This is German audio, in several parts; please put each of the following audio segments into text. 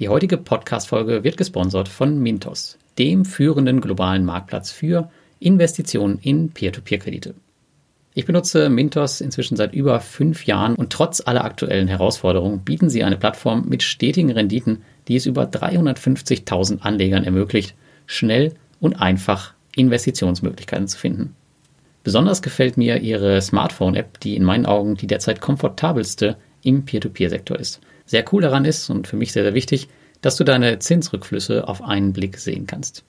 Die heutige Podcast-Folge wird gesponsert von Mintos, dem führenden globalen Marktplatz für Investitionen in Peer-to-Peer-Kredite. Ich benutze Mintos inzwischen seit über fünf Jahren und trotz aller aktuellen Herausforderungen bieten sie eine Plattform mit stetigen Renditen, die es über 350.000 Anlegern ermöglicht, schnell und einfach Investitionsmöglichkeiten zu finden. Besonders gefällt mir ihre Smartphone-App, die in meinen Augen die derzeit komfortabelste im Peer-to-Peer-Sektor ist. Sehr cool daran ist und für mich sehr, sehr wichtig, dass du deine Zinsrückflüsse auf einen Blick sehen kannst.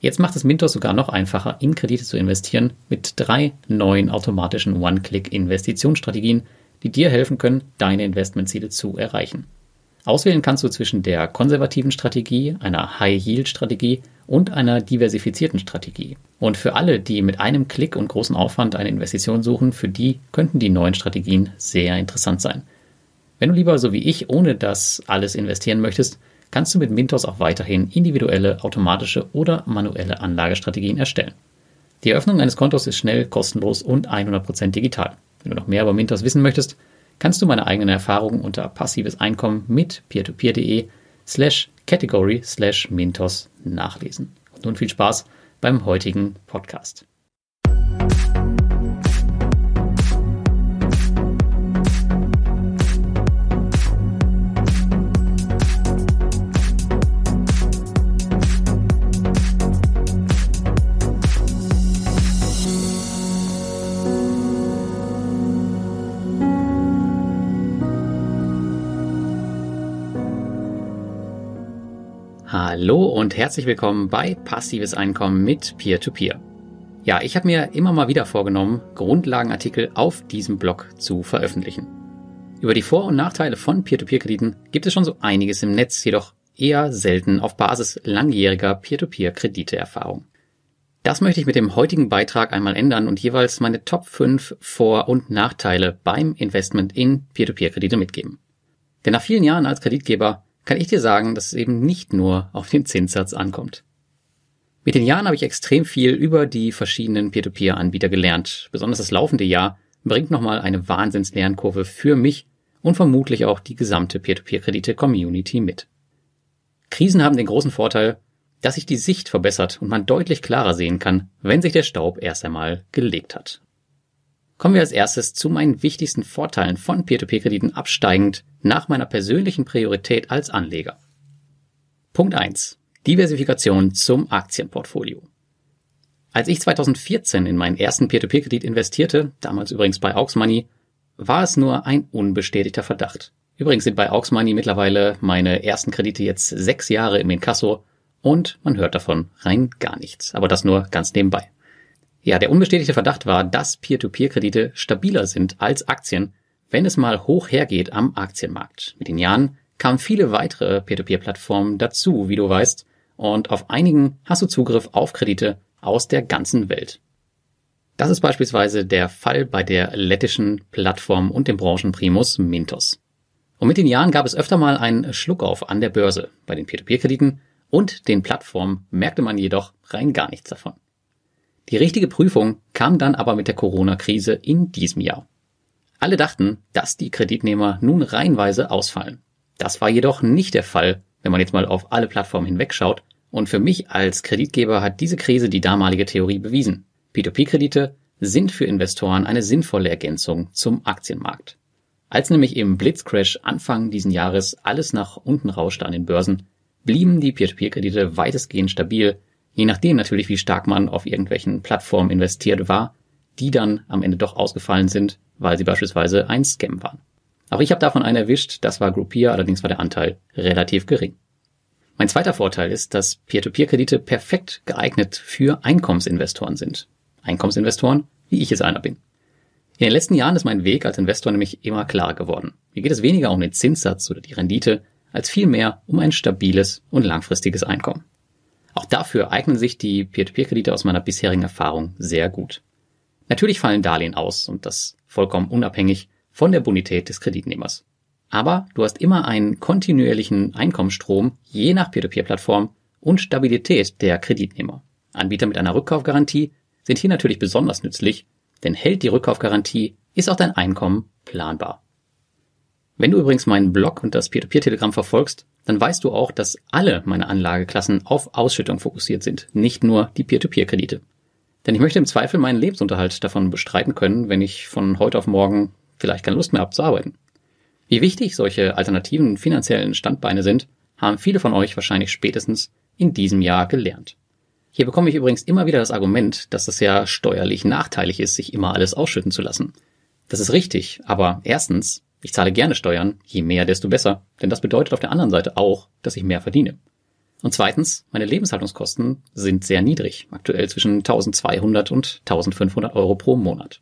Jetzt macht es Mintos sogar noch einfacher, in Kredite zu investieren mit drei neuen automatischen One-Click-Investitionsstrategien, die dir helfen können, deine Investmentziele zu erreichen. Auswählen kannst du zwischen der konservativen Strategie, einer High-Yield-Strategie und einer diversifizierten Strategie. Und für alle, die mit einem Klick und großen Aufwand eine Investition suchen, für die könnten die neuen Strategien sehr interessant sein. Wenn du lieber so wie ich ohne das alles investieren möchtest, kannst du mit Mintos auch weiterhin individuelle, automatische oder manuelle Anlagestrategien erstellen. Die Eröffnung eines Kontos ist schnell, kostenlos und 100% digital. Wenn du noch mehr über Mintos wissen möchtest, kannst du meine eigenen Erfahrungen unter passives Einkommen mit peertopeer.de slash category slash Mintos nachlesen. Und nun viel Spaß beim heutigen Podcast. Hallo und herzlich willkommen bei Passives Einkommen mit Peer-to-Peer. -Peer. Ja, ich habe mir immer mal wieder vorgenommen, Grundlagenartikel auf diesem Blog zu veröffentlichen. Über die Vor- und Nachteile von Peer-to-Peer-Krediten gibt es schon so einiges im Netz, jedoch eher selten auf Basis langjähriger Peer-to-Peer-Kredite-Erfahrung. Das möchte ich mit dem heutigen Beitrag einmal ändern und jeweils meine Top 5 Vor- und Nachteile beim Investment in Peer-to-Peer-Kredite mitgeben. Denn nach vielen Jahren als Kreditgeber kann ich dir sagen, dass es eben nicht nur auf den Zinssatz ankommt. Mit den Jahren habe ich extrem viel über die verschiedenen Peer-to-Peer-Anbieter gelernt. Besonders das laufende Jahr bringt nochmal eine Wahnsinns-Lernkurve für mich und vermutlich auch die gesamte Peer-to-Peer-Kredite-Community mit. Krisen haben den großen Vorteil, dass sich die Sicht verbessert und man deutlich klarer sehen kann, wenn sich der Staub erst einmal gelegt hat. Kommen wir als erstes zu meinen wichtigsten Vorteilen von Peer-to-Peer-Krediten absteigend nach meiner persönlichen Priorität als Anleger. Punkt 1. Diversifikation zum Aktienportfolio. Als ich 2014 in meinen ersten Peer-to-Peer-Kredit investierte, damals übrigens bei Aux Money, war es nur ein unbestätigter Verdacht. Übrigens sind bei Aux Money mittlerweile meine ersten Kredite jetzt sechs Jahre im Inkasso und man hört davon rein gar nichts. Aber das nur ganz nebenbei. Ja, der unbestätigte Verdacht war, dass Peer-to-Peer-Kredite stabiler sind als Aktien, wenn es mal hoch hergeht am Aktienmarkt. Mit den Jahren kamen viele weitere Peer-to-Peer-Plattformen dazu, wie du weißt, und auf einigen hast du Zugriff auf Kredite aus der ganzen Welt. Das ist beispielsweise der Fall bei der lettischen Plattform und dem Branchenprimus Mintos. Und mit den Jahren gab es öfter mal einen Schluckauf an der Börse. Bei den Peer-to-Peer-Krediten und den Plattformen merkte man jedoch rein gar nichts davon. Die richtige Prüfung kam dann aber mit der Corona-Krise in diesem Jahr. Alle dachten, dass die Kreditnehmer nun reihenweise ausfallen. Das war jedoch nicht der Fall, wenn man jetzt mal auf alle Plattformen hinwegschaut. Und für mich als Kreditgeber hat diese Krise die damalige Theorie bewiesen. P2P-Kredite sind für Investoren eine sinnvolle Ergänzung zum Aktienmarkt. Als nämlich im Blitzcrash Anfang diesen Jahres alles nach unten rauschte an den Börsen, blieben die Peer-to-Peer-Kredite weitestgehend stabil Je nachdem natürlich, wie stark man auf irgendwelchen Plattformen investiert war, die dann am Ende doch ausgefallen sind, weil sie beispielsweise ein Scam waren. Auch ich habe davon einen erwischt, das war Groupier, allerdings war der Anteil relativ gering. Mein zweiter Vorteil ist, dass Peer-to-Peer-Kredite perfekt geeignet für Einkommensinvestoren sind. Einkommensinvestoren, wie ich es einer bin. In den letzten Jahren ist mein Weg als Investor nämlich immer klarer geworden. Mir geht es weniger um den Zinssatz oder die Rendite, als vielmehr um ein stabiles und langfristiges Einkommen. Dafür eignen sich die Peer-to-Peer-Kredite aus meiner bisherigen Erfahrung sehr gut. Natürlich fallen Darlehen aus und das vollkommen unabhängig von der Bonität des Kreditnehmers. Aber du hast immer einen kontinuierlichen Einkommensstrom je nach Peer-to-Peer-Plattform und Stabilität der Kreditnehmer. Anbieter mit einer Rückkaufgarantie sind hier natürlich besonders nützlich, denn hält die Rückkaufgarantie, ist auch dein Einkommen planbar. Wenn du übrigens meinen Blog und das Peer-to-Peer-Telegramm verfolgst, dann weißt du auch, dass alle meine Anlageklassen auf Ausschüttung fokussiert sind, nicht nur die Peer-to-Peer-Kredite. Denn ich möchte im Zweifel meinen Lebensunterhalt davon bestreiten können, wenn ich von heute auf morgen vielleicht keine Lust mehr habe zu arbeiten. Wie wichtig solche alternativen finanziellen Standbeine sind, haben viele von euch wahrscheinlich spätestens in diesem Jahr gelernt. Hier bekomme ich übrigens immer wieder das Argument, dass es ja steuerlich nachteilig ist, sich immer alles ausschütten zu lassen. Das ist richtig, aber erstens ich zahle gerne Steuern, je mehr, desto besser, denn das bedeutet auf der anderen Seite auch, dass ich mehr verdiene. Und zweitens, meine Lebenshaltungskosten sind sehr niedrig, aktuell zwischen 1200 und 1500 Euro pro Monat.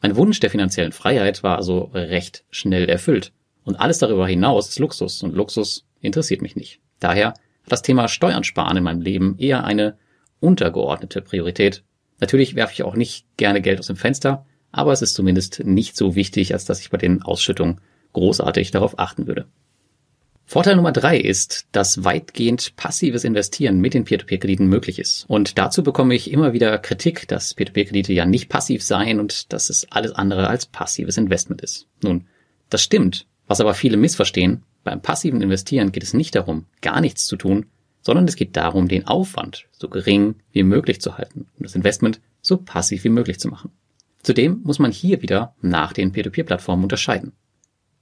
Mein Wunsch der finanziellen Freiheit war also recht schnell erfüllt. Und alles darüber hinaus ist Luxus und Luxus interessiert mich nicht. Daher hat das Thema Steuern sparen in meinem Leben eher eine untergeordnete Priorität. Natürlich werfe ich auch nicht gerne Geld aus dem Fenster, aber es ist zumindest nicht so wichtig, als dass ich bei den Ausschüttungen großartig darauf achten würde. Vorteil Nummer drei ist, dass weitgehend passives Investieren mit den Peer-to-Peer-Krediten möglich ist. Und dazu bekomme ich immer wieder Kritik, dass Peer-to-Peer-Kredite ja nicht passiv seien und dass es alles andere als passives Investment ist. Nun, das stimmt. Was aber viele missverstehen, beim passiven Investieren geht es nicht darum, gar nichts zu tun, sondern es geht darum, den Aufwand so gering wie möglich zu halten und das Investment so passiv wie möglich zu machen. Zudem muss man hier wieder nach den Peer-to-Peer-Plattformen unterscheiden.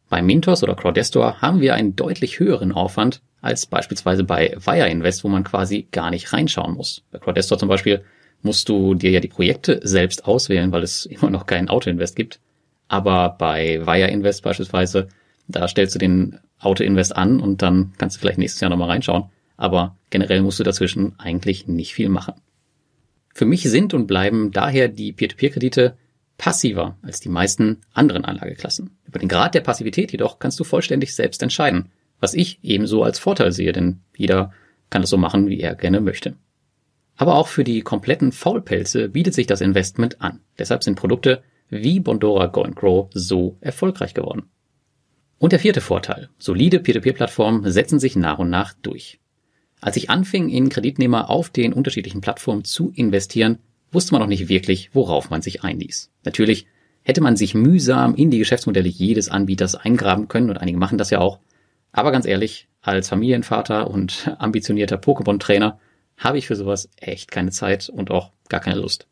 Bei Mintos oder Crowdestor haben wir einen deutlich höheren Aufwand als beispielsweise bei Wire Invest, wo man quasi gar nicht reinschauen muss. Bei Crowdestor zum Beispiel musst du dir ja die Projekte selbst auswählen, weil es immer noch kein Auto-Invest gibt. Aber bei Wire Invest beispielsweise, da stellst du den Auto-Invest an und dann kannst du vielleicht nächstes Jahr nochmal reinschauen. Aber generell musst du dazwischen eigentlich nicht viel machen. Für mich sind und bleiben daher die Peer-to-Peer-Kredite passiver als die meisten anderen Anlageklassen. Über den Grad der Passivität jedoch kannst du vollständig selbst entscheiden, was ich ebenso als Vorteil sehe, denn jeder kann das so machen, wie er gerne möchte. Aber auch für die kompletten Faulpelze bietet sich das Investment an. Deshalb sind Produkte wie Bondora Go Grow so erfolgreich geworden. Und der vierte Vorteil. Solide Peer-to-Peer-Plattformen setzen sich nach und nach durch. Als ich anfing, in Kreditnehmer auf den unterschiedlichen Plattformen zu investieren, wusste man noch nicht wirklich, worauf man sich einließ. Natürlich hätte man sich mühsam in die Geschäftsmodelle jedes Anbieters eingraben können und einige machen das ja auch. Aber ganz ehrlich, als Familienvater und ambitionierter Pokémon-Trainer habe ich für sowas echt keine Zeit und auch gar keine Lust.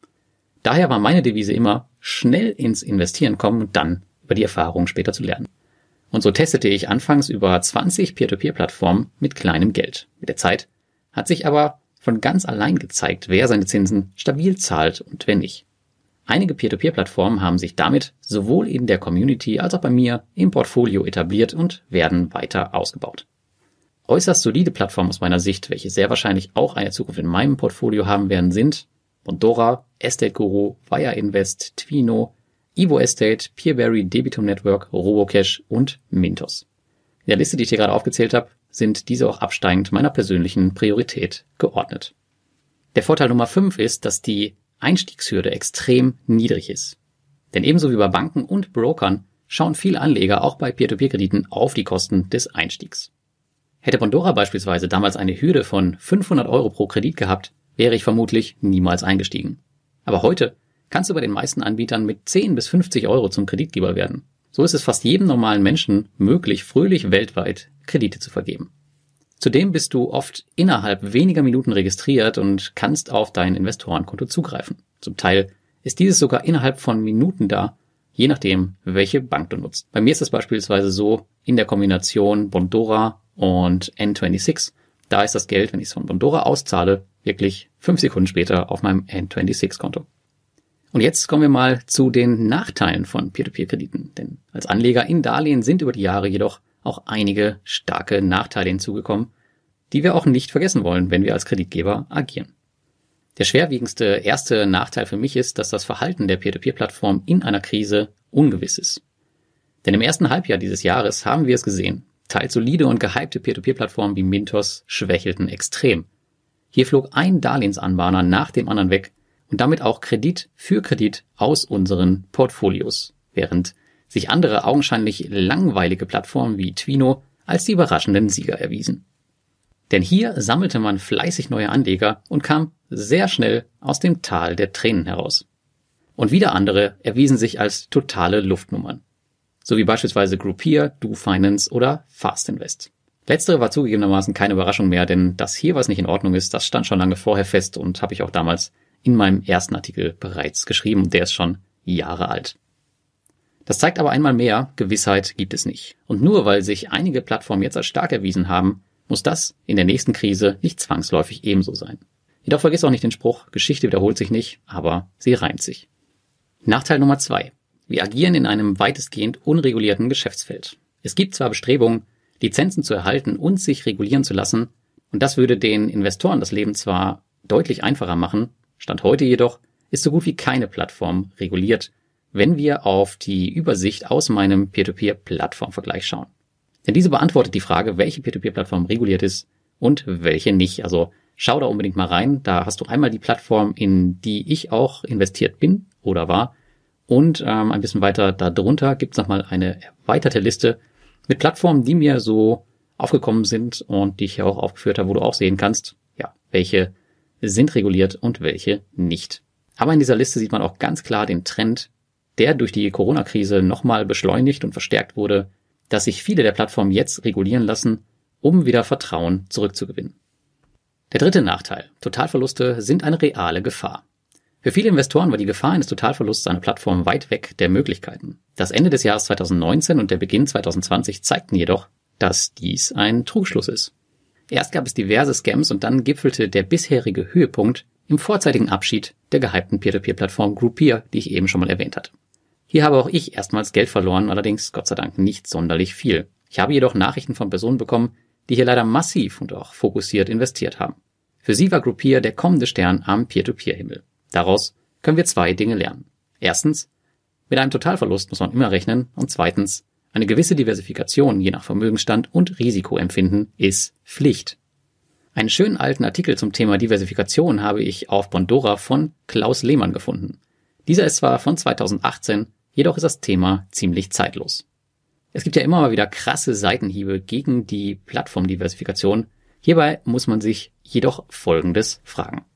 Daher war meine Devise immer, schnell ins Investieren kommen und dann über die Erfahrungen später zu lernen. Und so testete ich anfangs über 20 Peer-to-Peer-Plattformen mit kleinem Geld. Mit der Zeit hat sich aber von ganz allein gezeigt, wer seine Zinsen stabil zahlt und wer nicht. Einige Peer-to-Peer-Plattformen haben sich damit sowohl in der Community als auch bei mir im Portfolio etabliert und werden weiter ausgebaut. Äußerst solide Plattformen aus meiner Sicht, welche sehr wahrscheinlich auch eine Zukunft in meinem Portfolio haben werden, sind Bondora, Estate Guru, Wire Invest, Twino, Evo Estate, Peerberry, Debitum Network, Robocash und Mintos. In der Liste, die ich hier gerade aufgezählt habe, sind diese auch absteigend meiner persönlichen Priorität geordnet. Der Vorteil Nummer 5 ist, dass die Einstiegshürde extrem niedrig ist. Denn ebenso wie bei Banken und Brokern schauen viele Anleger auch bei Peer-to-Peer-Krediten auf die Kosten des Einstiegs. Hätte Bondora beispielsweise damals eine Hürde von 500 Euro pro Kredit gehabt, wäre ich vermutlich niemals eingestiegen. Aber heute kannst du bei den meisten Anbietern mit 10 bis 50 Euro zum Kreditgeber werden. So ist es fast jedem normalen Menschen möglich, fröhlich weltweit Kredite zu vergeben. Zudem bist du oft innerhalb weniger Minuten registriert und kannst auf dein Investorenkonto zugreifen. Zum Teil ist dieses sogar innerhalb von Minuten da, je nachdem, welche Bank du nutzt. Bei mir ist es beispielsweise so in der Kombination Bondora und N26. Da ist das Geld, wenn ich es von Bondora auszahle, wirklich fünf Sekunden später auf meinem N26-Konto. Und jetzt kommen wir mal zu den Nachteilen von Peer-to-Peer-Krediten. Denn als Anleger in Darlehen sind über die Jahre jedoch auch einige starke Nachteile hinzugekommen, die wir auch nicht vergessen wollen, wenn wir als Kreditgeber agieren. Der schwerwiegendste erste Nachteil für mich ist, dass das Verhalten der Peer-to-Peer-Plattform in einer Krise ungewiss ist. Denn im ersten Halbjahr dieses Jahres haben wir es gesehen. Teils solide und gehypte Peer-to-Peer-Plattformen wie Mintos schwächelten extrem. Hier flog ein Darlehensanbahner nach dem anderen weg und damit auch Kredit für Kredit aus unseren Portfolios, während sich andere augenscheinlich langweilige Plattformen wie Twino als die überraschenden Sieger erwiesen. Denn hier sammelte man fleißig neue Anleger und kam sehr schnell aus dem Tal der Tränen heraus. Und wieder andere erwiesen sich als totale Luftnummern. sowie beispielsweise Groupier, Do Finance oder Fast Invest. Letztere war zugegebenermaßen keine Überraschung mehr, denn dass hier was nicht in Ordnung ist, das stand schon lange vorher fest und habe ich auch damals in meinem ersten Artikel bereits geschrieben. Der ist schon Jahre alt. Das zeigt aber einmal mehr, Gewissheit gibt es nicht. Und nur weil sich einige Plattformen jetzt als stark erwiesen haben, muss das in der nächsten Krise nicht zwangsläufig ebenso sein. Jedoch vergiss auch nicht den Spruch, Geschichte wiederholt sich nicht, aber sie reimt sich. Nachteil Nummer zwei. Wir agieren in einem weitestgehend unregulierten Geschäftsfeld. Es gibt zwar Bestrebungen, Lizenzen zu erhalten und sich regulieren zu lassen. Und das würde den Investoren das Leben zwar deutlich einfacher machen, Stand heute jedoch ist so gut wie keine Plattform reguliert, wenn wir auf die Übersicht aus meinem Peer-to-Peer-Plattformvergleich schauen. Denn diese beantwortet die Frage, welche Peer-to-Peer-Plattform reguliert ist und welche nicht. Also schau da unbedingt mal rein. Da hast du einmal die Plattform, in die ich auch investiert bin oder war. Und ähm, ein bisschen weiter darunter gibt es nochmal eine erweiterte Liste mit Plattformen, die mir so aufgekommen sind und die ich hier auch aufgeführt habe, wo du auch sehen kannst, ja, welche sind reguliert und welche nicht. Aber in dieser Liste sieht man auch ganz klar den Trend, der durch die Corona-Krise nochmal beschleunigt und verstärkt wurde, dass sich viele der Plattformen jetzt regulieren lassen, um wieder Vertrauen zurückzugewinnen. Der dritte Nachteil. Totalverluste sind eine reale Gefahr. Für viele Investoren war die Gefahr eines Totalverlusts einer Plattform weit weg der Möglichkeiten. Das Ende des Jahres 2019 und der Beginn 2020 zeigten jedoch, dass dies ein Trugschluss ist. Erst gab es diverse Scams und dann gipfelte der bisherige Höhepunkt im vorzeitigen Abschied der gehypten Peer-to-Peer-Plattform Groupier, die ich eben schon mal erwähnt hatte. Hier habe auch ich erstmals Geld verloren, allerdings Gott sei Dank nicht sonderlich viel. Ich habe jedoch Nachrichten von Personen bekommen, die hier leider massiv und auch fokussiert investiert haben. Für sie war Groupier der kommende Stern am Peer-to-Peer-Himmel. Daraus können wir zwei Dinge lernen. Erstens, mit einem Totalverlust muss man immer rechnen und zweitens, eine gewisse Diversifikation je nach Vermögensstand und Risikoempfinden ist Pflicht. Einen schönen alten Artikel zum Thema Diversifikation habe ich auf Bondora von Klaus Lehmann gefunden. Dieser ist zwar von 2018, jedoch ist das Thema ziemlich zeitlos. Es gibt ja immer mal wieder krasse Seitenhiebe gegen die Plattformdiversifikation. Hierbei muss man sich jedoch Folgendes fragen.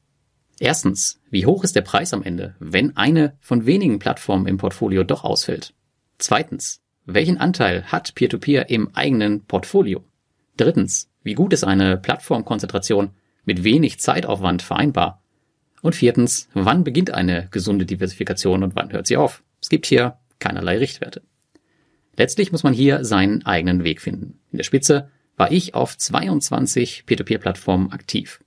Erstens, wie hoch ist der Preis am Ende, wenn eine von wenigen Plattformen im Portfolio doch ausfällt? Zweitens, welchen Anteil hat Peer-to-Peer -Peer im eigenen Portfolio? Drittens, wie gut ist eine Plattformkonzentration mit wenig Zeitaufwand vereinbar? Und viertens, wann beginnt eine gesunde Diversifikation und wann hört sie auf? Es gibt hier keinerlei Richtwerte. Letztlich muss man hier seinen eigenen Weg finden. In der Spitze war ich auf 22 Peer-to-Peer-Plattformen aktiv.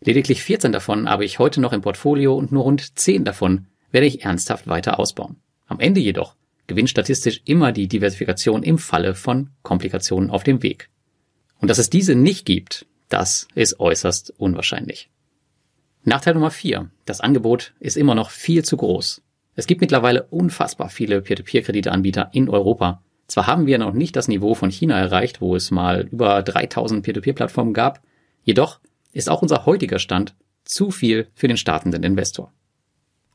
Lediglich 14 davon habe ich heute noch im Portfolio und nur rund 10 davon werde ich ernsthaft weiter ausbauen. Am Ende jedoch gewinnt statistisch immer die Diversifikation im Falle von Komplikationen auf dem Weg. Und dass es diese nicht gibt, das ist äußerst unwahrscheinlich. Nachteil Nummer 4. Das Angebot ist immer noch viel zu groß. Es gibt mittlerweile unfassbar viele Peer-to-Peer-Krediteanbieter in Europa. Zwar haben wir noch nicht das Niveau von China erreicht, wo es mal über 3000 Peer-to-Peer-Plattformen gab, jedoch ist auch unser heutiger Stand zu viel für den startenden Investor.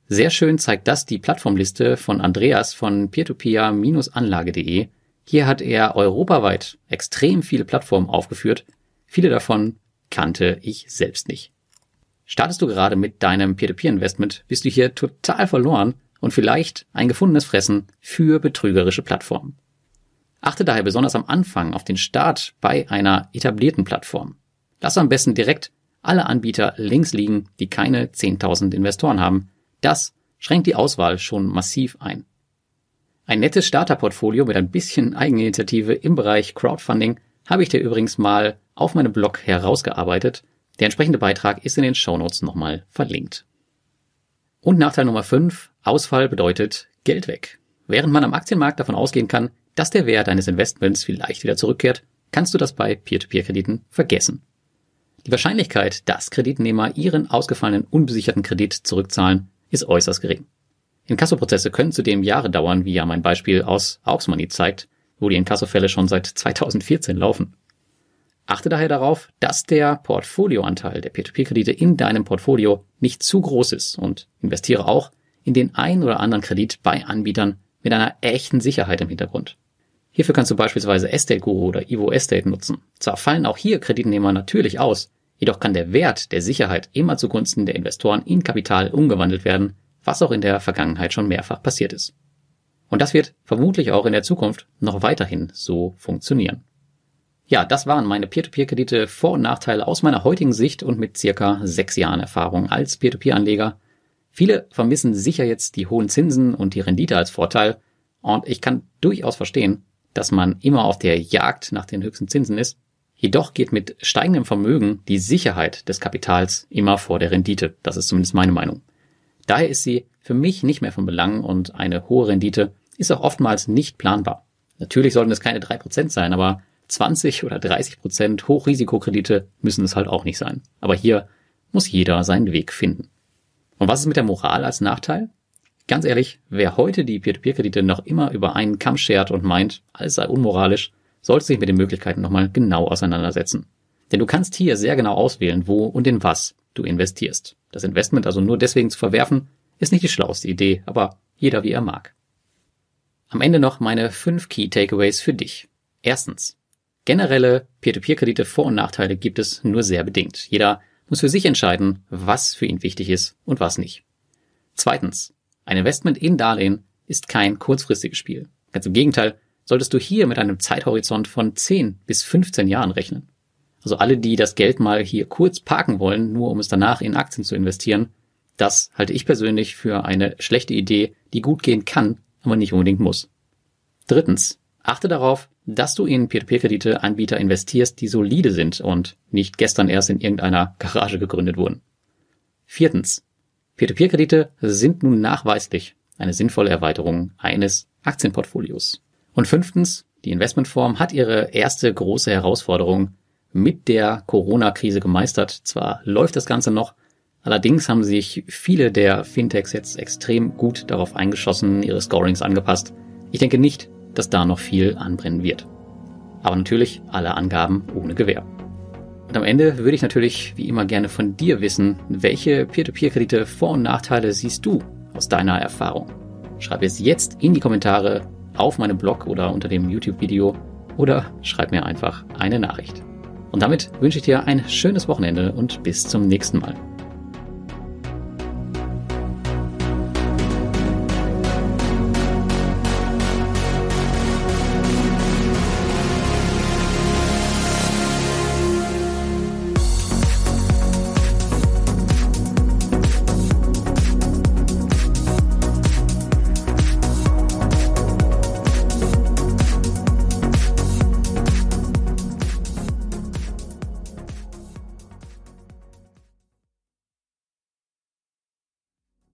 Sehr schön zeigt das die Plattformliste von Andreas von peertopeer-anlage.de. Hier hat er europaweit extrem viele Plattformen aufgeführt. Viele davon kannte ich selbst nicht. Startest du gerade mit deinem Peer-to-Peer-Investment, bist du hier total verloren und vielleicht ein gefundenes Fressen für betrügerische Plattformen. Achte daher besonders am Anfang auf den Start bei einer etablierten Plattform. Lass am besten direkt alle Anbieter links liegen, die keine 10.000 Investoren haben. Das schränkt die Auswahl schon massiv ein. Ein nettes Starterportfolio mit ein bisschen Eigeninitiative im Bereich Crowdfunding habe ich dir übrigens mal auf meinem Blog herausgearbeitet. Der entsprechende Beitrag ist in den Shownotes nochmal verlinkt. Und Nachteil Nummer 5, Ausfall bedeutet Geld weg. Während man am Aktienmarkt davon ausgehen kann, dass der Wert eines Investments vielleicht wieder zurückkehrt, kannst du das bei Peer-to-Peer-Krediten vergessen. Die Wahrscheinlichkeit, dass Kreditnehmer ihren ausgefallenen unbesicherten Kredit zurückzahlen, ist äußerst gering. Inkassoprozesse können zudem Jahre dauern, wie ja mein Beispiel aus Auxmoney zeigt, wo die Inkassofälle schon seit 2014 laufen. Achte daher darauf, dass der Portfolioanteil der P2P-Kredite in deinem Portfolio nicht zu groß ist und investiere auch in den ein oder anderen Kredit bei Anbietern mit einer echten Sicherheit im Hintergrund. Hierfür kannst du beispielsweise Estate Guru oder Evo Estate nutzen. Zwar fallen auch hier Kreditnehmer natürlich aus, Jedoch kann der Wert der Sicherheit immer zugunsten der Investoren in Kapital umgewandelt werden, was auch in der Vergangenheit schon mehrfach passiert ist. Und das wird vermutlich auch in der Zukunft noch weiterhin so funktionieren. Ja, das waren meine Peer-to-Peer-Kredite Vor- und Nachteile aus meiner heutigen Sicht und mit circa sechs Jahren Erfahrung als Peer-to-Peer-Anleger. Viele vermissen sicher jetzt die hohen Zinsen und die Rendite als Vorteil. Und ich kann durchaus verstehen, dass man immer auf der Jagd nach den höchsten Zinsen ist. Jedoch geht mit steigendem Vermögen die Sicherheit des Kapitals immer vor der Rendite. Das ist zumindest meine Meinung. Daher ist sie für mich nicht mehr von Belang und eine hohe Rendite ist auch oftmals nicht planbar. Natürlich sollten es keine drei Prozent sein, aber 20 oder 30 Prozent Hochrisikokredite müssen es halt auch nicht sein. Aber hier muss jeder seinen Weg finden. Und was ist mit der Moral als Nachteil? Ganz ehrlich, wer heute die Peer-to-Peer-Kredite noch immer über einen Kamm schert und meint, alles sei unmoralisch, sollte sich mit den Möglichkeiten nochmal genau auseinandersetzen. Denn du kannst hier sehr genau auswählen, wo und in was du investierst. Das Investment also nur deswegen zu verwerfen, ist nicht die schlauste Idee, aber jeder wie er mag. Am Ende noch meine fünf Key Takeaways für dich. Erstens. Generelle Peer-to-Peer-Kredite Vor- und Nachteile gibt es nur sehr bedingt. Jeder muss für sich entscheiden, was für ihn wichtig ist und was nicht. Zweitens. Ein Investment in Darlehen ist kein kurzfristiges Spiel. Ganz im Gegenteil, solltest du hier mit einem Zeithorizont von 10 bis 15 Jahren rechnen. Also alle, die das Geld mal hier kurz parken wollen, nur um es danach in Aktien zu investieren, das halte ich persönlich für eine schlechte Idee, die gut gehen kann, aber nicht unbedingt muss. Drittens. Achte darauf, dass du in Peer-to-Peer-Kredite-Anbieter investierst, die solide sind und nicht gestern erst in irgendeiner Garage gegründet wurden. Viertens. Peer-to-Peer-Kredite sind nun nachweislich eine sinnvolle Erweiterung eines Aktienportfolios. Und fünftens. Die Investmentform hat ihre erste große Herausforderung mit der Corona-Krise gemeistert. Zwar läuft das Ganze noch, allerdings haben sich viele der Fintechs jetzt extrem gut darauf eingeschossen, ihre Scorings angepasst. Ich denke nicht, dass da noch viel anbrennen wird. Aber natürlich alle Angaben ohne Gewähr. Und am Ende würde ich natürlich wie immer gerne von dir wissen, welche Peer-to-Peer-Kredite Vor- und Nachteile siehst du aus deiner Erfahrung? Schreib es jetzt in die Kommentare auf meinem Blog oder unter dem YouTube-Video oder schreib mir einfach eine Nachricht. Und damit wünsche ich dir ein schönes Wochenende und bis zum nächsten Mal.